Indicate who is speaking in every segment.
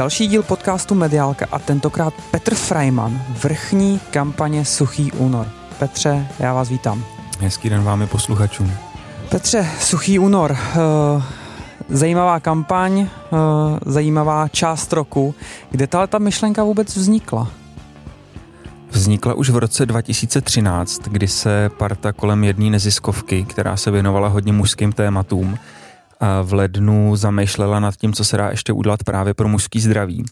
Speaker 1: Další díl podcastu Mediálka a tentokrát Petr Freiman, vrchní kampaně Suchý únor. Petře, já vás vítám.
Speaker 2: Hezký den vám i posluchačům.
Speaker 1: Petře, Suchý únor, uh, zajímavá kampaň, uh, zajímavá část roku. Kde tahle ta myšlenka vůbec vznikla?
Speaker 2: Vznikla už v roce 2013, kdy se parta kolem jedné neziskovky, která se věnovala hodně mužským tématům, v lednu zamýšlela nad tím, co se dá ještě udělat právě pro mužský zdraví.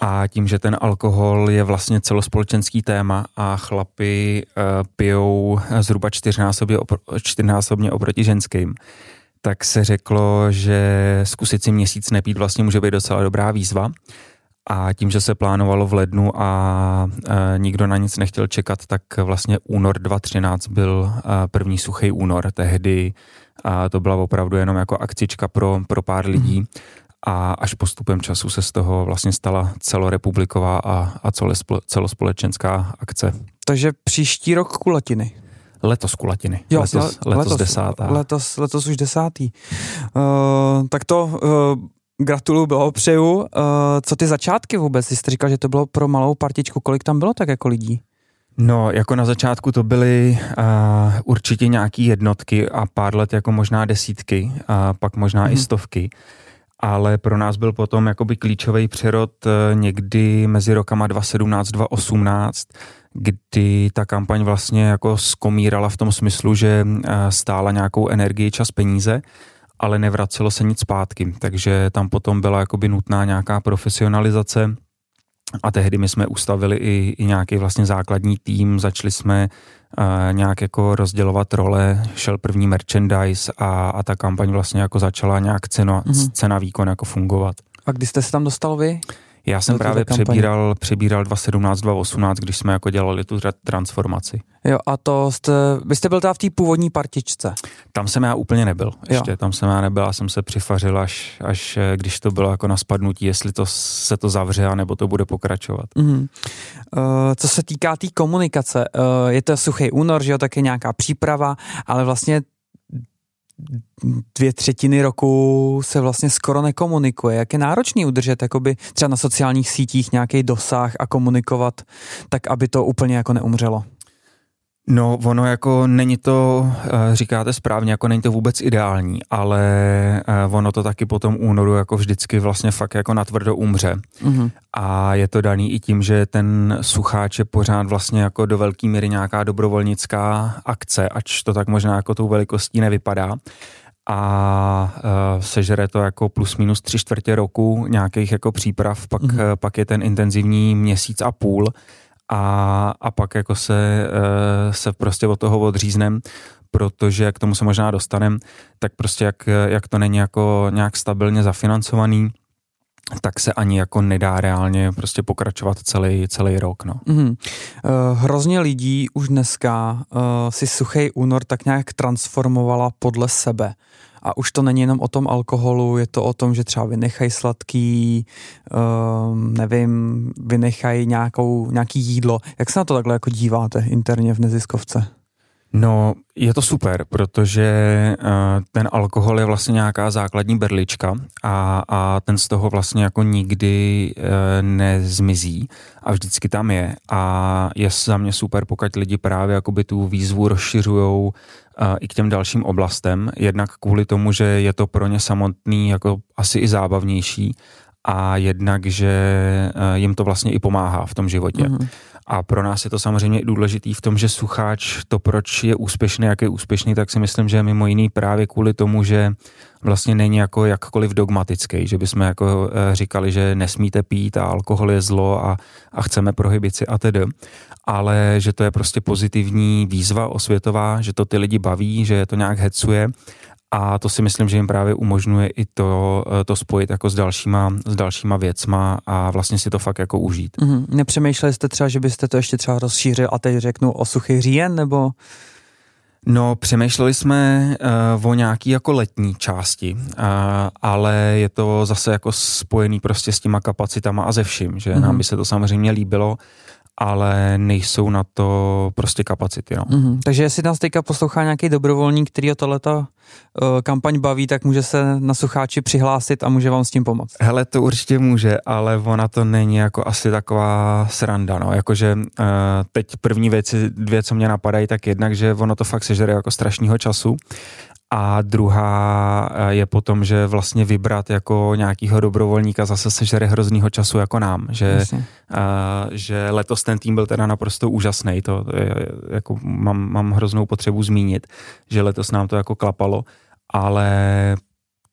Speaker 2: A tím, že ten alkohol je vlastně celospolečenský téma a chlapy uh, pijou zhruba čtyřnásobně, opr- čtyřnásobně oproti ženským, tak se řeklo, že zkusit si měsíc nepít vlastně může být docela dobrá výzva. A tím, že se plánovalo v lednu a e, nikdo na nic nechtěl čekat, tak vlastně únor 2013 byl e, první suchý únor. Tehdy a to byla opravdu jenom jako akcička pro, pro pár lidí. A až postupem času se z toho vlastně stala celorepubliková a, a celospolečenská akce.
Speaker 1: Takže příští rok kulatiny.
Speaker 2: Letos kulatiny. Jo, letos, letos, letos desátá.
Speaker 1: Letos, letos už desátý. Uh, tak to uh, gratuluju, blahopřeju. Uh, co ty začátky vůbec? Jsi říkal, že to bylo pro malou partičku. Kolik tam bylo tak jako lidí?
Speaker 2: No, jako na začátku to byly uh, určitě nějaký jednotky a pár let jako možná desítky a pak možná hmm. i mhm. stovky. Ale pro nás byl potom jakoby klíčový přerod uh, někdy mezi rokama 2017 2018, kdy ta kampaň vlastně jako skomírala v tom smyslu, že uh, stála nějakou energii, čas, peníze, ale nevracelo se nic zpátky. Takže tam potom byla jakoby nutná nějaká profesionalizace, a tehdy my jsme ustavili i, i nějaký vlastně základní tým, začali jsme uh, nějak jako rozdělovat role, šel první merchandise a, a ta kampaň vlastně jako začala nějak cena, mm-hmm. cena výkon jako fungovat.
Speaker 1: A kdy jste se tam dostal vy?
Speaker 2: Já jsem právě přebíral, přebíral 2017, 2018, když jsme jako dělali tu transformaci.
Speaker 1: Jo, a to jste, vy jste byl teda v té původní partičce?
Speaker 2: Tam jsem já úplně nebyl, ještě jo. tam jsem já nebyl, já jsem se přifařil až, až eh, když to bylo jako na spadnutí, jestli to se to zavře, nebo to bude pokračovat. Mm-hmm.
Speaker 1: Uh, co se týká té tý komunikace, uh, je to suchý únor, že jo, tak je nějaká příprava, ale vlastně dvě třetiny roku se vlastně skoro nekomunikuje. Jak je náročný udržet jakoby třeba na sociálních sítích nějaký dosah a komunikovat tak, aby to úplně jako neumřelo?
Speaker 2: No, ono jako není to, eh, říkáte správně, jako není to vůbec ideální, ale eh, ono to taky po tom únoru jako vždycky vlastně fakt jako natvrdo umře. Mm-hmm. A je to daný i tím, že ten sucháč je pořád vlastně jako do velké míry nějaká dobrovolnická akce, ač to tak možná jako tou velikostí nevypadá a uh, sežere to jako plus minus tři čtvrtě roku nějakých jako příprav, pak, mm-hmm. pak je ten intenzivní měsíc a půl a, a pak jako se, uh, se prostě od toho odříznem, protože k tomu se možná dostanem, tak prostě jak, jak to není jako nějak stabilně zafinancovaný, tak se ani jako nedá reálně prostě pokračovat celý, celý rok. No. Mm-hmm.
Speaker 1: Hrozně lidí už dneska uh, si suchý únor tak nějak transformovala podle sebe. A už to není jenom o tom alkoholu, je to o tom, že třeba vynechají sladký, uh, nevím, vynechají nějakou, nějaký jídlo. Jak se na to takhle jako díváte interně v neziskovce?
Speaker 2: No, je to super, protože uh, ten alkohol je vlastně nějaká základní berlička a, a ten z toho vlastně jako nikdy uh, nezmizí a vždycky tam je a je za mě super, pokud lidi právě jakoby tu výzvu rozšiřujou uh, i k těm dalším oblastem, jednak kvůli tomu, že je to pro ně samotný jako asi i zábavnější a jednak, že jim to vlastně i pomáhá v tom životě. Mm-hmm. A pro nás je to samozřejmě důležitý v tom, že sucháč, to proč je úspěšný, jak je úspěšný, tak si myslím, že mimo jiný právě kvůli tomu, že vlastně není jako jakkoliv dogmatický, že bychom jako eh, říkali, že nesmíte pít a alkohol je zlo a, a chceme prohybici a tedy. Ale že to je prostě pozitivní výzva osvětová, že to ty lidi baví, že to nějak hecuje a to si myslím, že jim právě umožňuje i to, eh, to spojit jako s dalšíma, s dalšíma věcma a vlastně si to fakt jako užít. Mm-hmm.
Speaker 1: Nepřemýšleli jste třeba, že byste to ještě třeba rozšířil a teď řeknu o suchý říjen, nebo...
Speaker 2: No, přemýšleli jsme uh, o nějaký jako letní části, uh, ale je to zase jako spojený prostě s těma kapacitama a ze vším, že mm-hmm. nám by se to samozřejmě líbilo, ale nejsou na to prostě kapacity. No.
Speaker 1: Mm-hmm. Takže jestli nás teďka poslouchá nějaký dobrovolník, který o tohleto uh, kampaň baví, tak může se na sucháči přihlásit a může vám s tím pomoct.
Speaker 2: Hele, to určitě může, ale ona to není jako asi taková sranda, no. Jakože uh, teď první věci, dvě, co mě napadají, tak jednak, že ono to fakt sežere jako strašného času a druhá eh, je potom, že vlastně vybrat jako nějakýho dobrovolníka zase sežere hroznýho času jako nám, že, uh, že letos ten tým byl teda naprosto úžasný, to je, jako mám, mám hroznou potřebu zmínit, že letos nám to jako klapalo, ale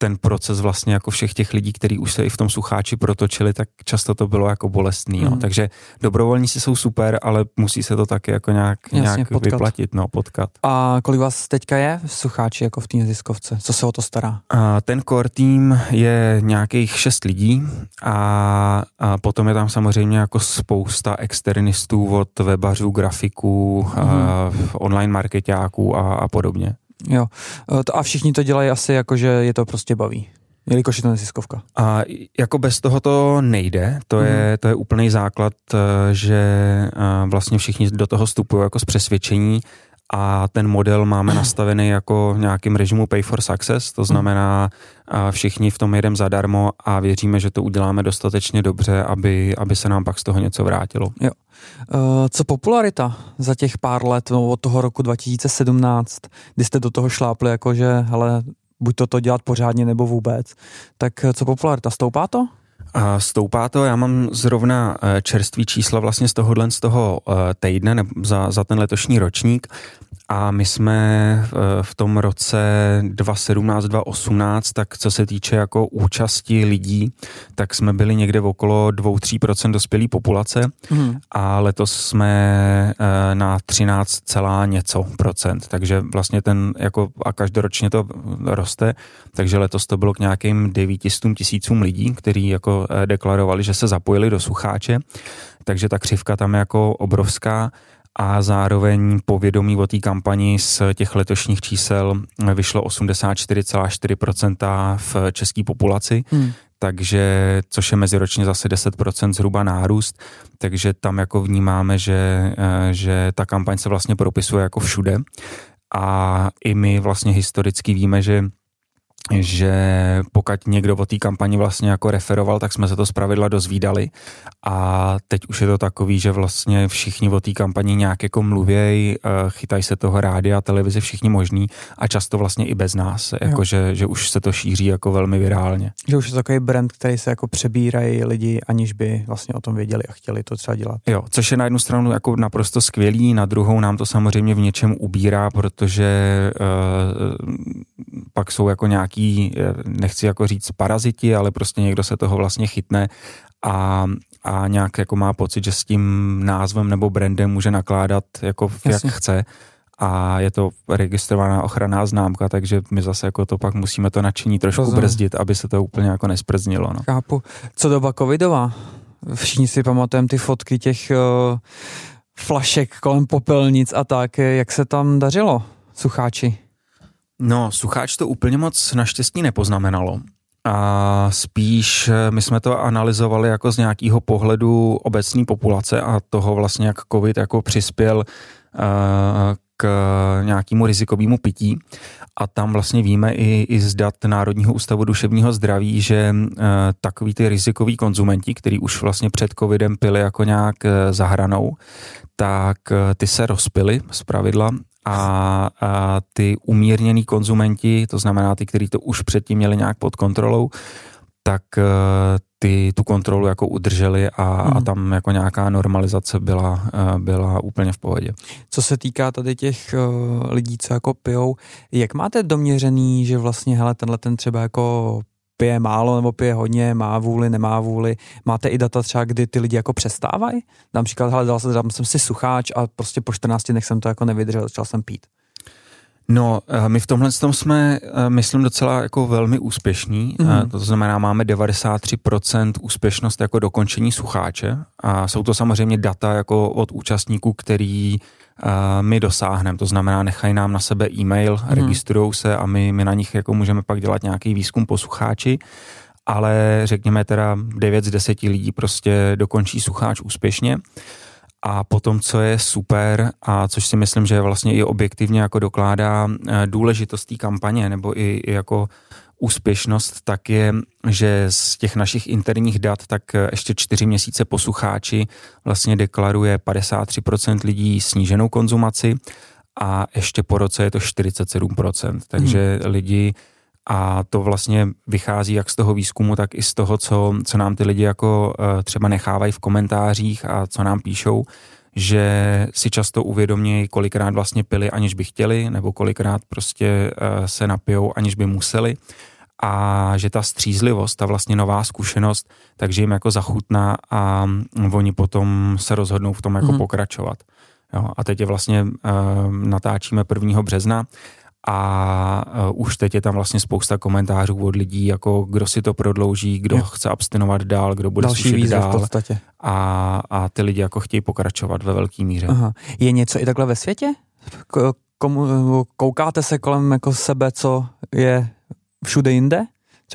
Speaker 2: ten proces vlastně jako všech těch lidí, kteří už se i v tom sucháči protočili, tak často to bylo jako bolestný. Mm. No. Takže dobrovolníci jsou super, ale musí se to taky jako nějak, Jasně, nějak potkat. vyplatit, no, potkat.
Speaker 1: A kolik vás teďka je v sucháči jako v té neziskovce? Co se o to stará?
Speaker 2: A ten core tým je nějakých šest lidí a, a potom je tam samozřejmě jako spousta externistů od webařů, grafiků, mm. a, online marketáků a, a podobně.
Speaker 1: Jo, e, a všichni to dělají asi jako, že je to prostě baví. Jelikož je to neziskovka.
Speaker 2: A jako bez toho to nejde, to je, to je úplný základ, e, že e, vlastně všichni do toho vstupují jako z přesvědčení a ten model máme nastavený jako nějakým režimu pay for success, to znamená všichni v tom jedem zadarmo a věříme, že to uděláme dostatečně dobře, aby, aby se nám pak z toho něco vrátilo.
Speaker 1: Jo. Eh, co popularita za těch pár let, no, od toho roku 2017, kdy jste do toho šlápli, jakože, hele, buď to to dělat pořádně nebo vůbec, tak eh, co popularita, stoupá to?
Speaker 2: A stoupá to, já mám zrovna eh, čerstvý čísla vlastně z tohohle z toho týdne za, za ten letošní ročník a my jsme eh, v tom roce 2017-2018, tak co se týče jako účasti lidí, tak jsme byli někde v okolo 2-3% dospělé populace mm. a letos jsme eh, na 13, něco procent, takže vlastně ten jako a každoročně to roste, takže letos to bylo k nějakým 900 tisícům lidí, kteří jako eh, deklarovali, že se zapojili do sucháče, takže ta křivka tam je jako obrovská a zároveň povědomí o té kampani z těch letošních čísel vyšlo 84,4% v české populaci, hmm. takže, což je meziročně zase 10% zhruba nárůst, takže tam jako vnímáme, že, eh, že ta kampaň se vlastně propisuje jako všude. A i my vlastně historicky víme, že že pokud někdo o té kampani vlastně jako referoval, tak jsme se to zpravidla dozvídali a teď už je to takový, že vlastně všichni o té kampani nějak jako mluvěj, eh, chytají se toho rádia, televize, všichni možní a často vlastně i bez nás, jako že, že už se to šíří jako velmi virálně.
Speaker 1: Že už je to takový brand, který se jako přebírají lidi, aniž by vlastně o tom věděli a chtěli to třeba dělat.
Speaker 2: Jo, což je na jednu stranu jako naprosto skvělý, na druhou nám to samozřejmě v něčem ubírá, protože uh, pak jsou jako nějaký nějaký, eh, nechci jako říct paraziti, ale prostě někdo se toho vlastně chytne a, a nějak jako má pocit, že s tím názvem nebo brandem může nakládat jako Jasně. jak chce a je to registrovaná ochranná známka, takže my zase jako to pak musíme to nadšení trošku Rozumím. brzdit, aby se to úplně jako nesprznilo. No.
Speaker 1: Chápu. Co doba covidová? Všichni si pamatujeme ty fotky těch uh, flašek kolem popelnic a tak. Jak se tam dařilo, sucháči?
Speaker 2: No, sucháč to úplně moc naštěstí nepoznamenalo. A spíš eh, my jsme to analyzovali jako z nějakého pohledu obecní populace a toho vlastně, jak COVID jako přispěl uh, k nějakému rizikovému pití. A tam vlastně víme i, i z dat Národního ústavu duševního zdraví, že uh, takový ty rizikoví konzumenti, který už vlastně před covidem pili jako nějak uh, zahranou, tak ty se rozpily z pravidla a, a ty umírněný konzumenti, to znamená ty, kteří to už předtím měli nějak pod kontrolou, tak uh, ty tu kontrolu jako udrželi a, hmm. a tam jako nějaká normalizace byla, uh, byla úplně v pohodě.
Speaker 1: Co se týká tady těch uh, lidí, co jako pijou, jak máte doměřený, že vlastně hele, tenhle ten třeba jako pije málo nebo pije hodně, má vůli, nemá vůli. Máte i data třeba, kdy ty lidi jako přestávají? Například, hele, dal jsem, dal jsem si sucháč a prostě po 14 dnech jsem to jako nevydržel, začal jsem pít.
Speaker 2: No, eh, my v tomhle tom jsme, eh, myslím, docela jako velmi úspěšní. Mm-hmm. To znamená, máme 93% úspěšnost jako dokončení sucháče a jsou to samozřejmě data jako od účastníků, který my dosáhneme. To znamená, nechají nám na sebe e-mail, hmm. registrují se a my, my na nich jako můžeme pak dělat nějaký výzkum poslucháči ale řekněme teda 9 z 10 lidí prostě dokončí sucháč úspěšně. A potom, co je super a což si myslím, že vlastně i objektivně jako dokládá eh, důležitost té kampaně nebo i, i jako úspěšnost, tak je, že z těch našich interních dat tak eh, ještě čtyři měsíce poslucháči vlastně deklaruje 53% lidí sníženou konzumaci a ještě po roce je to 47%. Takže hmm. lidi a to vlastně vychází jak z toho výzkumu, tak i z toho, co, co nám ty lidi jako uh, třeba nechávají v komentářích a co nám píšou, že si často uvědomějí, kolikrát vlastně pili, aniž by chtěli, nebo kolikrát prostě uh, se napijou, aniž by museli a že ta střízlivost, ta vlastně nová zkušenost, takže jim jako zachutná a oni potom se rozhodnou v tom jako hmm. pokračovat. Jo, a teď je vlastně uh, natáčíme 1. března a uh, už teď je tam vlastně spousta komentářů od lidí, jako kdo si to prodlouží, kdo jo. chce abstinovat dál, kdo bude
Speaker 1: Další sušit
Speaker 2: dál.
Speaker 1: v podstatě.
Speaker 2: A, a ty lidi jako chtějí pokračovat ve velké míře. Aha.
Speaker 1: Je něco i takhle ve světě? Komu, koukáte se kolem jako sebe, co je všude jinde?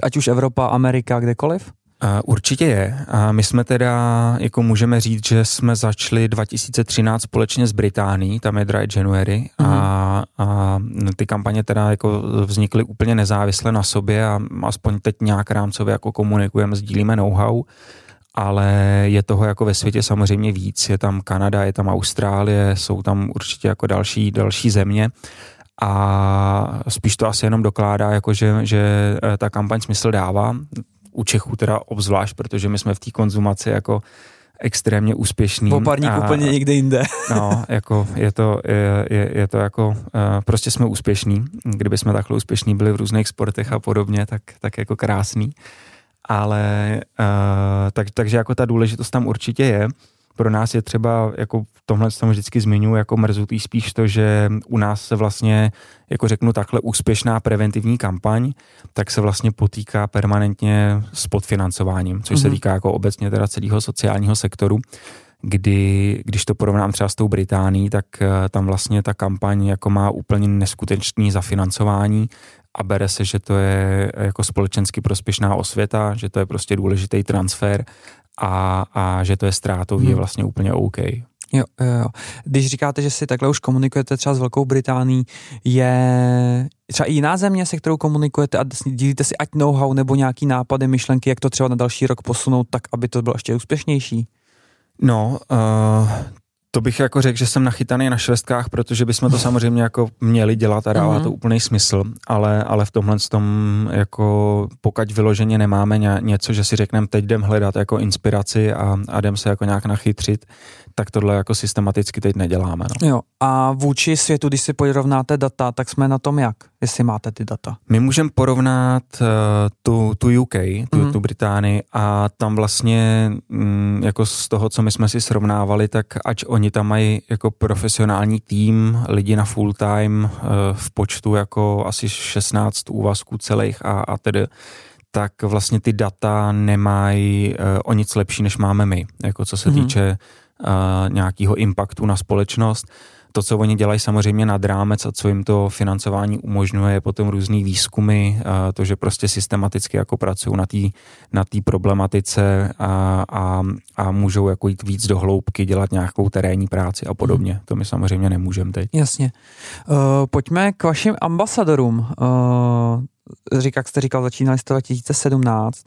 Speaker 1: Ať už Evropa, Amerika, kdekoliv?
Speaker 2: Určitě je. A my jsme teda, jako můžeme říct, že jsme začali 2013 společně s Británií, tam je Dry January mm-hmm. a, a ty kampaně teda jako vznikly úplně nezávisle na sobě a aspoň teď nějak rámcově jako komunikujeme, sdílíme know-how, ale je toho jako ve světě samozřejmě víc. Je tam Kanada, je tam Austrálie, jsou tam určitě jako další, další země a spíš to asi jenom dokládá, jako že, že eh, ta kampaň smysl dává. U Čechů teda obzvlášť, protože my jsme v té konzumaci jako extrémně úspěšný.
Speaker 1: Poparník a, úplně někde jinde.
Speaker 2: no, jako je to, je, je, je to jako, uh, prostě jsme úspěšní. Kdyby jsme takhle úspěšní byli v různých sportech a podobně, tak, tak jako krásný. Ale uh, tak, takže jako ta důležitost tam určitě je pro nás je třeba, jako tomhle jsem vždycky zmiňuji, jako mrzutý spíš to, že u nás se vlastně, jako řeknu takhle, úspěšná preventivní kampaň, tak se vlastně potýká permanentně s podfinancováním, což mm-hmm. se mhm. týká jako obecně teda celého sociálního sektoru kdy, když to porovnám třeba s tou Británií, tak uh, tam vlastně ta kampaň jako má úplně neskutečný zafinancování a bere se, že to je jako společensky prospěšná osvěta, že to je prostě důležitý transfer a, a že to je ztrátový, hmm. je vlastně úplně OK.
Speaker 1: Jo, jo. Když říkáte, že si takhle už komunikujete třeba s Velkou Británií, je třeba i jiná země, se kterou komunikujete a dílíte si ať know-how nebo nějaký nápady, myšlenky, jak to třeba na další rok posunout tak, aby to bylo ještě úspěšnější?
Speaker 2: No, uh, to bych jako řekl, že jsem nachytaný na švestkách, protože bychom to samozřejmě jako měli dělat a dává mm-hmm. to úplný smysl, ale, ale v tomhle tom jako pokud vyloženě nemáme něco, že si řekneme, teď jdem hledat jako inspiraci a, a jdem se jako nějak nachytřit, tak tohle jako systematicky teď neděláme.
Speaker 1: No. Jo, a vůči světu, když si porovnáte data, tak jsme na tom jak, jestli máte ty data?
Speaker 2: My můžeme porovnat uh, tu, tu UK, tu, mm-hmm. tu Británii a tam vlastně mm, jako z toho, co my jsme si srovnávali, tak ať oni tam mají jako profesionální tým, lidi na full time uh, v počtu jako asi 16 úvazků celých a, a tedy tak vlastně ty data nemají uh, o nic lepší, než máme my, jako co se mm-hmm. týče nějakého impaktu na společnost. To, co oni dělají samozřejmě nad rámec a co jim to financování umožňuje, je potom různý výzkumy, to, že prostě systematicky jako pracují na té na tý problematice a, a, a můžou jako jít víc do hloubky, dělat nějakou terénní práci a podobně. Hmm. To my samozřejmě nemůžeme teď.
Speaker 1: Jasně. Uh, pojďme k vašim ambasadorům. Uh, říká, jak jste říkal, začínali jste 2017.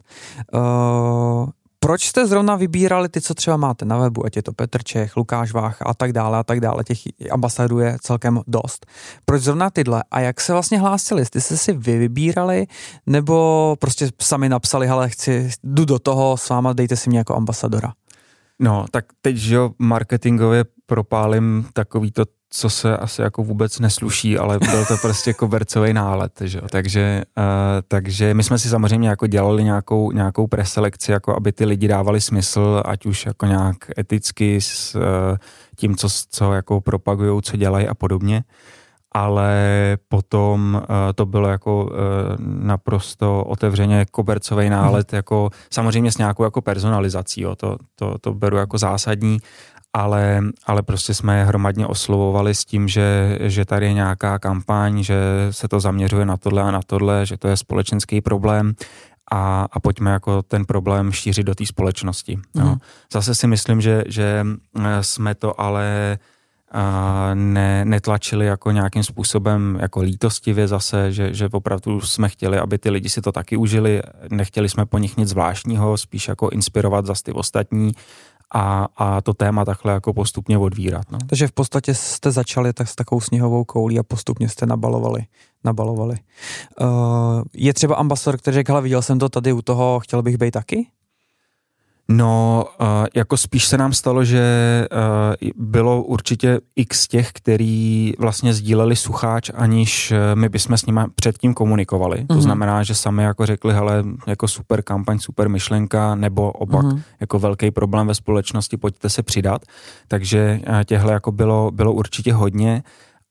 Speaker 1: Uh, proč jste zrovna vybírali ty, co třeba máte na webu, ať je to Petr Čech, Lukáš Vách a tak dále a tak dále, těch ambasadů je celkem dost. Proč zrovna tyhle a jak se vlastně hlásili? Jste se si vy vybírali nebo prostě sami napsali, ale chci, jdu do toho s váma, dejte si mě jako ambasadora?
Speaker 2: No, tak teď, že jo, marketingově propálím takový to co se asi jako vůbec nesluší, ale byl to prostě kobercový nálet, že? Takže, uh, takže my jsme si samozřejmě jako dělali nějakou, nějakou preselekci, jako aby ty lidi dávali smysl, ať už jako nějak eticky s uh, tím, co, co jako propagují, co dělají a podobně ale potom uh, to bylo jako uh, naprosto otevřeně kobercový nálet, hmm. jako samozřejmě s nějakou jako personalizací, jo, to, to, to beru jako zásadní, ale, ale prostě jsme je hromadně oslovovali s tím, že, že tady je nějaká kampaň, že se to zaměřuje na tohle a na tohle, že to je společenský problém a, a pojďme jako ten problém šířit do té společnosti. Mm. Jo. Zase si myslím, že, že jsme to ale ne, netlačili jako nějakým způsobem jako lítostivě zase, že, že opravdu jsme chtěli, aby ty lidi si to taky užili, nechtěli jsme po nich nic zvláštního, spíš jako inspirovat zase ty ostatní a, a to téma takhle jako postupně odvírat. No.
Speaker 1: Takže v podstatě jste začali tak s takovou sněhovou koulí a postupně jste nabalovali. nabalovali. Uh, je třeba ambasador, který řekl, viděl jsem to tady u toho, chtěl bych být taky?
Speaker 2: No, jako spíš se nám stalo, že bylo určitě x těch, který vlastně sdíleli sucháč, aniž eh, my bychom s nimi předtím komunikovali. Mm-hmm. To mhm. znamená, že sami jako řekli, hele, jako super kampaň, super myšlenka, nebo opak, mm-hmm. jako velký problém ve společnosti, pojďte se přidat. Takže uh, těhle jako bylo, bylo určitě hodně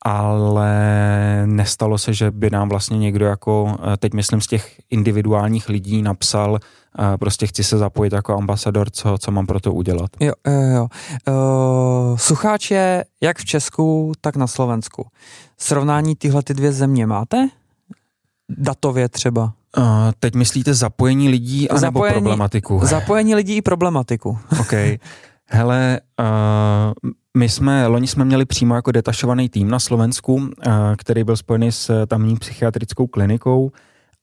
Speaker 2: ale nestalo se, že by nám vlastně někdo jako, teď myslím z těch individuálních lidí napsal, prostě chci se zapojit jako ambasador, co, co mám pro to udělat.
Speaker 1: Jo, jo, jo. Uh, sucháč je jak v Česku, tak na Slovensku. Srovnání tyhle ty dvě země máte? Datově třeba?
Speaker 2: Uh, teď myslíte zapojení lidí a zapojení, nebo problematiku?
Speaker 1: Zapojení lidí i problematiku.
Speaker 2: OK. Hele, uh, my jsme, loni jsme měli přímo jako detašovaný tým na Slovensku, uh, který byl spojený s tamní psychiatrickou klinikou,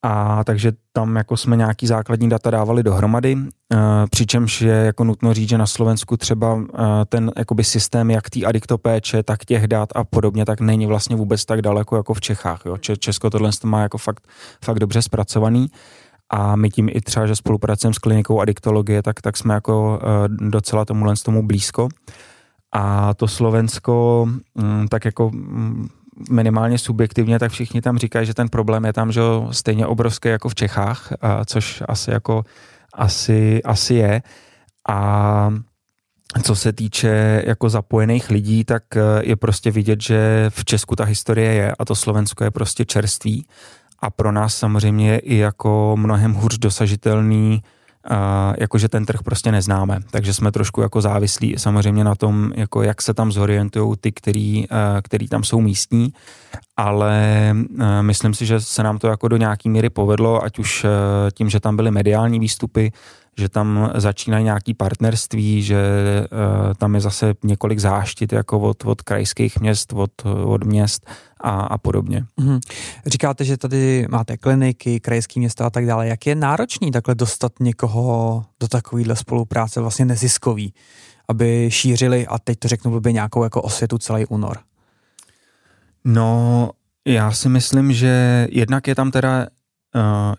Speaker 2: a takže tam jako jsme nějaký základní data dávali dohromady, e, přičemž je jako nutno říct, že na Slovensku třeba e, ten jakoby systém jak té adiktopéče, tak těch dat a podobně, tak není vlastně vůbec tak daleko jako v Čechách. Jo. Česko tohle má jako fakt, fakt dobře zpracovaný a my tím i třeba, že spolupracujeme s klinikou adiktologie, tak, tak jsme jako e, docela tomu tomu blízko. A to Slovensko, mm, tak jako mm, minimálně subjektivně, tak všichni tam říkají, že ten problém je tam, že stejně obrovský jako v Čechách, a což asi jako asi, asi je. A co se týče jako zapojených lidí, tak e, je prostě vidět, že v Česku ta historie je a to Slovensko je prostě čerství a pro nás samozřejmě i jako mnohem hůř dosažitelný jakože ten trh prostě neznáme, takže jsme trošku jako závislí samozřejmě na tom, jako jak se tam zorientují ty, který, který tam jsou místní, ale myslím si, že se nám to jako do nějaký míry povedlo, ať už tím, že tam byly mediální výstupy, že tam začínají nějaký partnerství, že uh, tam je zase několik záštit jako od, od krajských měst, od, od měst a, a podobně. Mm-hmm.
Speaker 1: Říkáte, že tady máte kliniky, krajské města a tak dále. Jak je náročný takhle dostat někoho do takovéhle spolupráce vlastně neziskový, aby šířili, a teď to řeknu blbě, nějakou jako osvětu celý únor?
Speaker 2: No, já si myslím, že jednak je tam teda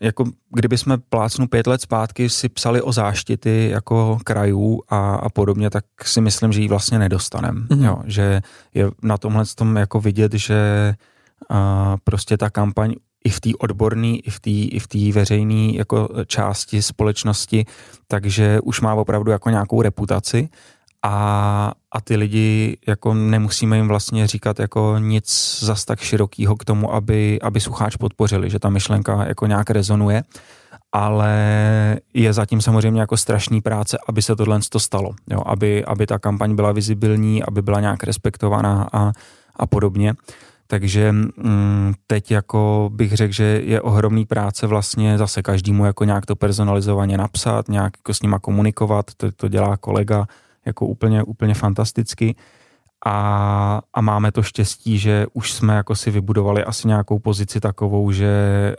Speaker 2: jako kdyby jsme plácnu pět let zpátky si psali o záštity jako krajů a, a podobně, tak si myslím, že ji vlastně nedostaneme. Mm-hmm. Jo, že je na tomhle tom jako vidět, že uh, prostě ta kampaň i v té odborné, i v té i v té veřejné jako části společnosti, takže už má opravdu jako nějakou reputaci a, a ty lidi jako nemusíme jim vlastně říkat jako nic zas tak širokýho k tomu, aby, aby sucháč podpořili, že ta myšlenka jako nějak rezonuje, ale je zatím samozřejmě jako strašný práce, aby se tohle to stalo, jo, aby, aby ta kampaň byla vizibilní, aby byla nějak respektovaná a, a podobně. Takže mm, teď jako bych řekl, že je ohromný práce vlastně zase každému jako nějak to personalizovaně napsat, nějak jako s nima komunikovat, to, to dělá kolega, jako úplně, úplně fantasticky. A, a máme to štěstí, že už jsme jako si vybudovali asi nějakou pozici takovou, že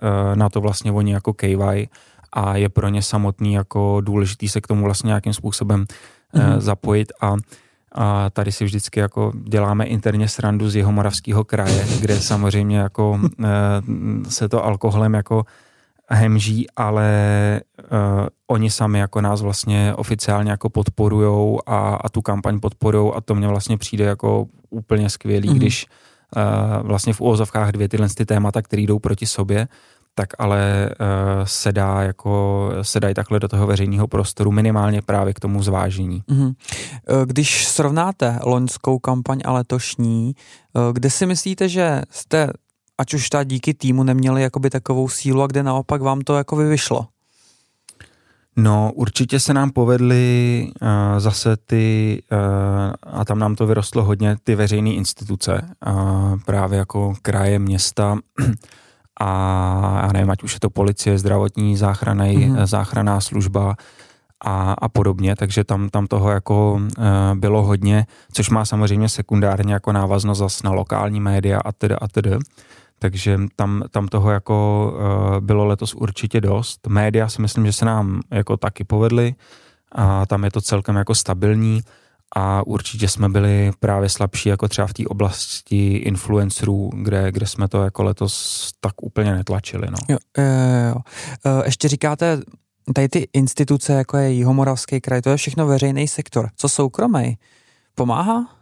Speaker 2: uh, na to vlastně oni jako kejvají a je pro ně samotný jako důležitý se k tomu vlastně nějakým způsobem mm-hmm. zapojit a a tady si vždycky jako děláme interně srandu z jeho moravského kraje, kde samozřejmě jako uh, se to alkoholem jako hemží, ale uh, oni sami jako nás vlastně oficiálně jako podporujou a, a tu kampaň podporujou a to mně vlastně přijde jako úplně skvělý, mm-hmm. když uh, vlastně v úvozovkách dvě tyhle ty témata, které jdou proti sobě, tak ale uh, se dá jako, se dají takhle do toho veřejného prostoru minimálně právě k tomu zvážení. Mm-hmm.
Speaker 1: Když srovnáte loňskou kampaň a letošní, kde si myslíte, že jste ať už ta díky týmu neměli jakoby takovou sílu a kde naopak vám to jako vyšlo?
Speaker 2: No, určitě se nám povedly uh, zase ty, uh, a tam nám to vyrostlo hodně, ty veřejné instituce, uh, právě jako kraje, města a já nevím, ať už je to policie, zdravotní záchrany, mm-hmm. záchranná služba a, a podobně, takže tam, tam toho jako uh, bylo hodně, což má samozřejmě sekundárně jako návaznost zase na lokální média a tedy a tedy. Takže tam, tam toho jako uh, bylo letos určitě dost. Média si myslím, že se nám jako taky povedly a tam je to celkem jako stabilní a určitě jsme byli právě slabší jako třeba v té oblasti influencerů, kde, kde jsme to jako letos tak úplně netlačili. No.
Speaker 1: Jo, jo, jo. E, ještě říkáte, tady ty instituce, jako je Jihomoravský kraj, to je všechno veřejný sektor. Co soukromý? Pomáhá?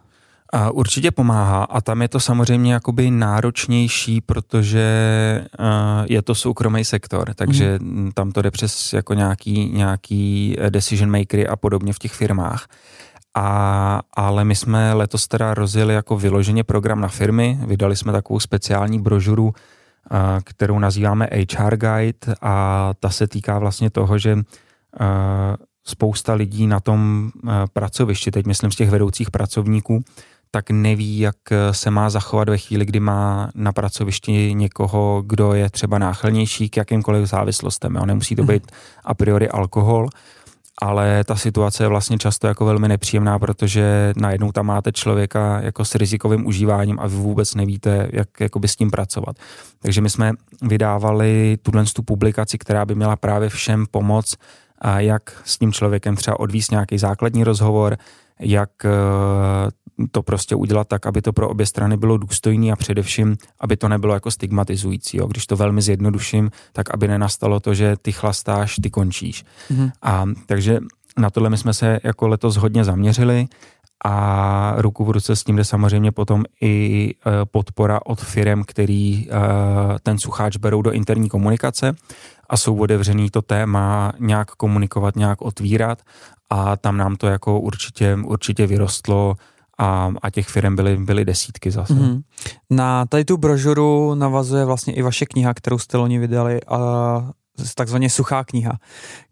Speaker 2: A určitě pomáhá a tam je to samozřejmě jakoby náročnější, protože uh, je to soukromý sektor, takže mm. tam to jde přes jako nějaký, nějaký decision makery a podobně v těch firmách. A, ale my jsme letos teda rozjeli jako vyloženě program na firmy, vydali jsme takovou speciální brožuru, uh, kterou nazýváme HR Guide a ta se týká vlastně toho, že spousta lidí na tom pracovišti, teď myslím z těch vedoucích pracovníků, tak neví, jak se má zachovat ve chvíli, kdy má na pracovišti někoho, kdo je třeba náchylnější k jakýmkoliv závislostem. Jo. Nemusí to mhm. být a priori alkohol, ale ta situace je vlastně často jako velmi nepříjemná, protože najednou tam máte člověka jako s rizikovým užíváním a vy vůbec nevíte, jak jakoby s tím pracovat. Takže my jsme vydávali tuhle tu publikaci, která by měla právě všem pomoct, a jak s tím člověkem třeba odvíst nějaký základní rozhovor, jak eh, to prostě udělat tak, aby to pro obě strany bylo důstojné a především, aby to nebylo jako stigmatizující. Jo. Když to velmi zjednoduším, tak aby nenastalo to, že ty chlastáš, ty končíš. Mm-hmm. A takže na tohle my jsme se jako letos hodně zaměřili a ruku v ruce s tím jde samozřejmě potom i e, podpora od firm, který e, ten sucháč berou do interní komunikace a jsou otevřený to téma nějak komunikovat, nějak otvírat a tam nám to jako určitě, určitě vyrostlo a, a těch firm byly, byly desítky zase. Mm-hmm.
Speaker 1: Na tady tu brožuru navazuje vlastně i vaše kniha, kterou jste loni vydali, a takzvaně suchá kniha.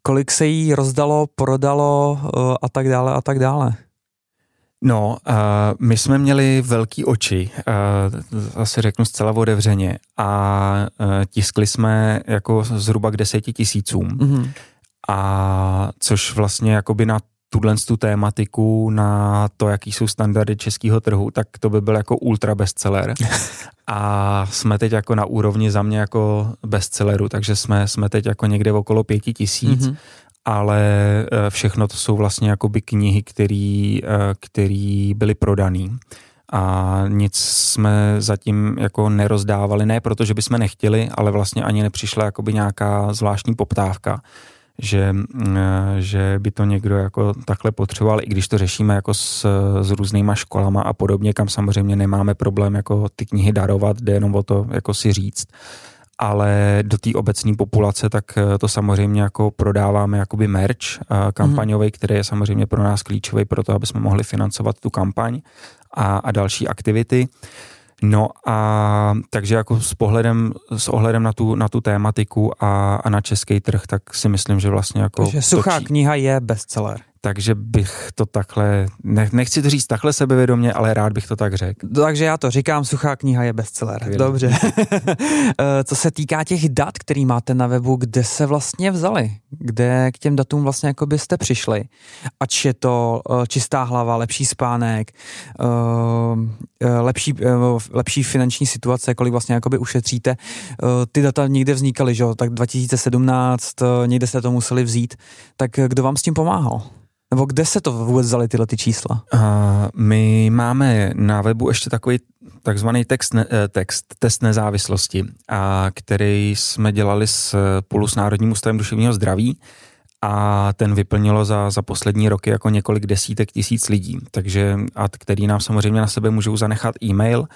Speaker 1: Kolik se jí rozdalo, prodalo e, a tak dále a tak dále?
Speaker 2: No, uh, my jsme měli velký oči, uh, asi řeknu zcela otevřeně, a uh, tiskli jsme jako zhruba k deseti tisícům. Mm-hmm. A což vlastně jakoby na tuhle tu tématiku na to, jaký jsou standardy českého trhu, tak to by byl jako ultra bestseller. A jsme teď jako na úrovni za mě jako bestselleru, takže jsme, jsme teď jako někde okolo pěti tisíc. Mm-hmm ale eh, všechno to jsou vlastně jakoby knihy, který, eh, který byly prodaný a nic jsme zatím jako nerozdávali, ne protože bychom nechtěli, ale vlastně ani nepřišla jakoby nějaká zvláštní poptávka že, eh, že by to někdo jako takhle potřeboval, i když to řešíme jako s, s různýma školama a podobně, kam samozřejmě nemáme problém jako ty knihy darovat, jde jenom o to jako si říct ale do té obecné populace, tak eh, to samozřejmě jako prodáváme jakoby merch eh, kampaňový, mm. který je samozřejmě pro nás klíčový pro to, aby jsme mohli financovat tu kampaň a, a další aktivity. No a takže jako s pohledem, s ohledem na tu, na tu tématiku a, a na český trh, tak si myslím, že vlastně jako...
Speaker 1: Takže suchá točí. kniha je bestseller
Speaker 2: takže bych to takhle, ne, nechci to říct takhle sebevědomě, ale rád bych to tak řekl.
Speaker 1: Takže já to říkám, suchá kniha je bestseller. Chvíli. Dobře. Eh, co se týká těch dat, který máte na webu, kde se vlastně vzali? Kde k těm datům vlastně jako byste přišli? Ač je to uh, čistá hlava, lepší spánek, uh, lepší, lepší finanční situace, kolik vlastně jakoby ušetříte. Ty data někde vznikaly, že jo? Tak 2017, uh, někde jste to museli vzít. Tak kdo vám s tím pomáhal? Nebo kde se to vůbec vzali tyhle ty čísla? Uh,
Speaker 2: my máme na webu ještě takový takzvaný text, ne, eh, text, test nezávislosti, a který jsme dělali spolu s Národním ústavem duševního zdraví a ten vyplnilo za, za poslední roky jako několik desítek tisíc lidí, takže a který nám samozřejmě na sebe můžou zanechat e-mail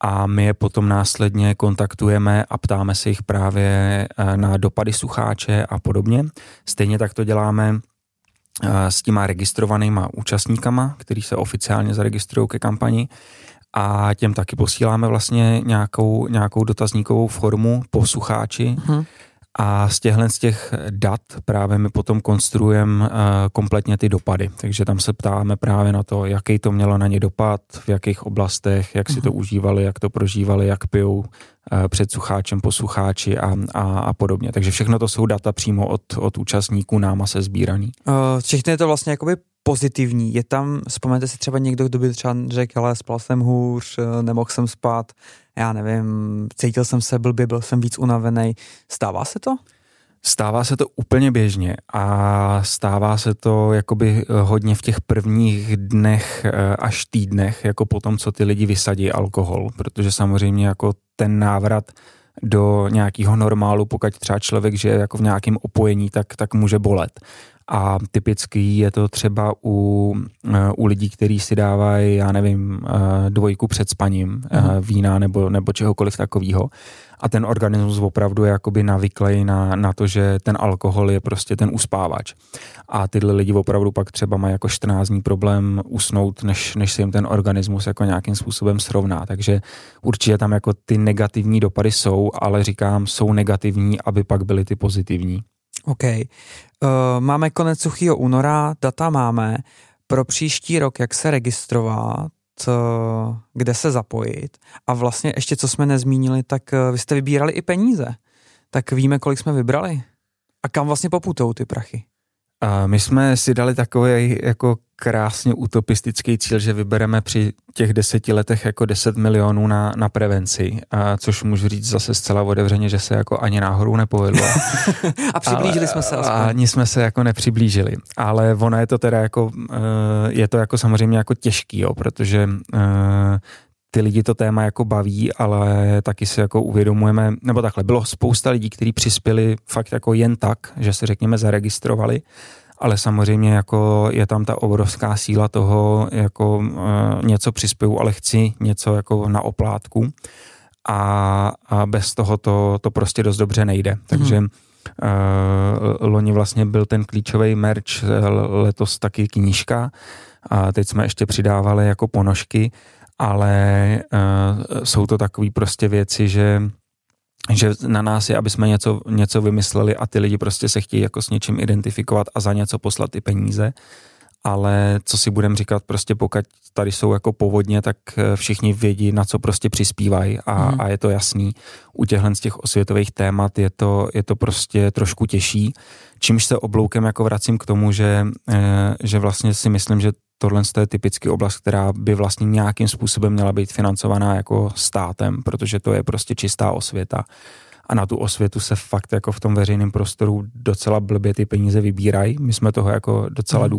Speaker 2: a my je potom následně kontaktujeme a ptáme se jich právě eh, na dopady sucháče a podobně. Stejně tak to děláme s těma registrovanýma účastníkama, který se oficiálně zaregistrují ke kampani a těm taky posíláme vlastně nějakou, nějakou dotazníkovou formu po sucháči, hmm. A z těchhle z těch dat právě my potom konstruujeme uh, kompletně ty dopady. Takže tam se ptáme právě na to, jaký to mělo na ně dopad, v jakých oblastech, jak si to mhm. užívali, jak to prožívali, jak pijou uh, před sucháčem, poslucháči a, a, a podobně. Takže všechno to jsou data přímo od, od účastníků náma se sbíraný.
Speaker 1: Uh, všechno je to vlastně jakoby pozitivní. Je tam, vzpomeňte si třeba někdo, kdo by třeba řekl, ale spal jsem hůř, nemohl jsem spát, já nevím, cítil jsem se blbě, byl jsem víc unavený. Stává se to?
Speaker 2: Stává se to úplně běžně a stává se to jakoby eh, hodně v těch prvních dnech eh, až týdnech, jako po tom, co ty lidi vysadí alkohol, protože samozřejmě jako ten návrat do nějakého normálu, pokud třeba člověk žije jako v nějakém opojení, tak, tak může bolet. A typický je to třeba u, eh, u lidí, kteří si dávají, já nevím, eh, dvojku před spaním, mm. vína nebo, nebo čehokoliv takového. A ten organismus opravdu je jakoby navyklý na, na to, že ten alkohol je prostě ten uspávač. A tyhle lidi opravdu pak třeba mají jako 14 dní problém usnout, než, než se jim ten organismus jako nějakým způsobem srovná. Takže určitě tam jako ty negativní dopady jsou, ale říkám, jsou negativní, aby pak byly ty pozitivní.
Speaker 1: OK. Uh, máme konec suchého února, data máme. Pro příští rok, jak se registrovat, kde se zapojit. A vlastně ještě, co jsme nezmínili, tak uh, vy jste vybírali i peníze. Tak víme, kolik jsme vybrali. A kam vlastně poputou ty prachy?
Speaker 2: A my jsme si dali takový jako krásně utopistický cíl, že vybereme při těch deseti letech jako 10 milionů na, na prevenci, a což můžu říct zase zcela otevřeně, že se jako ani náhodou nepovedlo.
Speaker 1: a přiblížili ale, jsme se aspoň.
Speaker 2: Ani jsme se jako nepřiblížili, ale ono je to teda jako, eh, je to jako samozřejmě jako těžký, jo, protože eh, ty lidi to téma jako baví, ale taky si jako uvědomujeme, nebo takhle, bylo spousta lidí, kteří přispěli fakt jako jen tak, že se řekněme zaregistrovali, ale samozřejmě jako je tam ta obrovská síla toho, jako uh, něco přispěju, ale chci něco jako na oplátku a, a bez toho to, to prostě dost dobře nejde. Takže hmm. Uh, loni vlastně byl ten klíčový merch, letos taky knížka a teď jsme ještě přidávali jako ponožky ale uh, jsou to takové prostě věci, že že na nás je, aby jsme něco, něco vymysleli a ty lidi prostě se chtějí jako s něčím identifikovat a za něco poslat ty peníze. Ale co si budem říkat, prostě pokud tady jsou jako povodně, tak eh, všichni vědí, na co prostě přispívají a, hmm. a je to jasný. U těchhle z těch osvětových témat je to, je to prostě trošku těžší, čímž se obloukem jako vracím k tomu, že, eh, že vlastně si myslím, že tohle je typicky oblast, která by vlastně nějakým způsobem měla být financovaná jako státem, protože to je prostě čistá osvěta. A na tu osvětu se fakt jako v tom veřejném prostoru docela blbě ty peníze vybírají. My jsme toho jako docela hmm.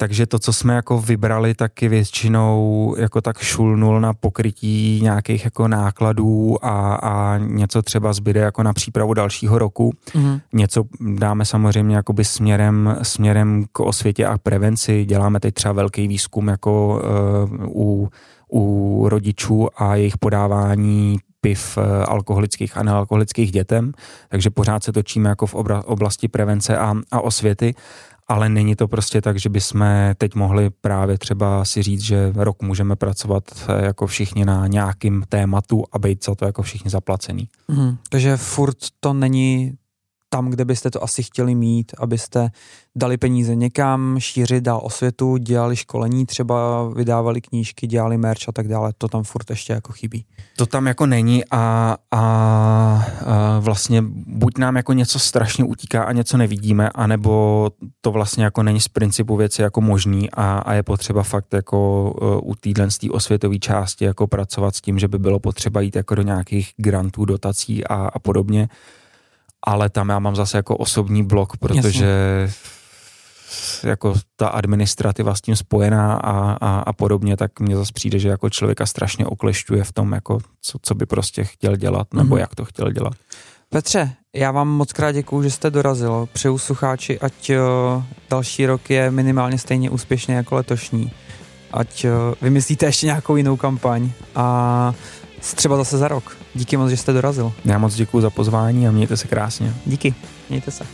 Speaker 2: Takže to, co jsme jako vybrali, taky většinou jako tak šulnul na pokrytí nějakých jako nákladů a, a něco třeba zbyde jako na přípravu dalšího roku. Mm-hmm. Něco dáme samozřejmě jakoby směrem, směrem k osvětě a prevenci. Děláme teď třeba velký výzkum jako uh, u, u rodičů a jejich podávání piv uh, alkoholických a nealkoholických dětem, takže pořád se točíme jako v oblasti prevence a, a osvěty ale není to prostě tak, že bychom teď mohli právě třeba si říct, že rok můžeme pracovat eh, jako všichni na nějakým tématu a být za to jako všichni zaplacený.
Speaker 1: Mm, takže furt to není tam, kde byste to asi chtěli mít, abyste dali peníze někam, šířit dál osvětu, dělali školení, třeba vydávali knížky, dělali merch a tak dále, to tam furt ještě jako chybí.
Speaker 2: To tam jako není a, a, a vlastně buď nám jako něco strašně utíká a něco nevidíme, anebo to vlastně jako není z principu věci jako možný a, a je potřeba fakt jako uh, u z té osvětové části jako pracovat s tím, že by bylo potřeba jít jako do nějakých grantů, dotací a, a podobně ale tam já mám zase jako osobní blok, protože Jasně. jako ta administrativa s tím spojená a, a, a podobně, tak mně zase přijde, že jako člověka strašně oklešťuje v tom, jako co, co by prostě chtěl dělat, nebo mm-hmm. jak to chtěl dělat.
Speaker 1: Petře, já vám moc krát děkuju, že jste dorazil. Přeju sucháči, ať uh, další rok je minimálně stejně úspěšný jako letošní. Ať uh, vymyslíte ještě nějakou jinou kampaň a Třeba zase za rok. Díky moc, že jste dorazil.
Speaker 2: Já moc děkuji za pozvání a mějte se krásně.
Speaker 1: Díky, mějte se.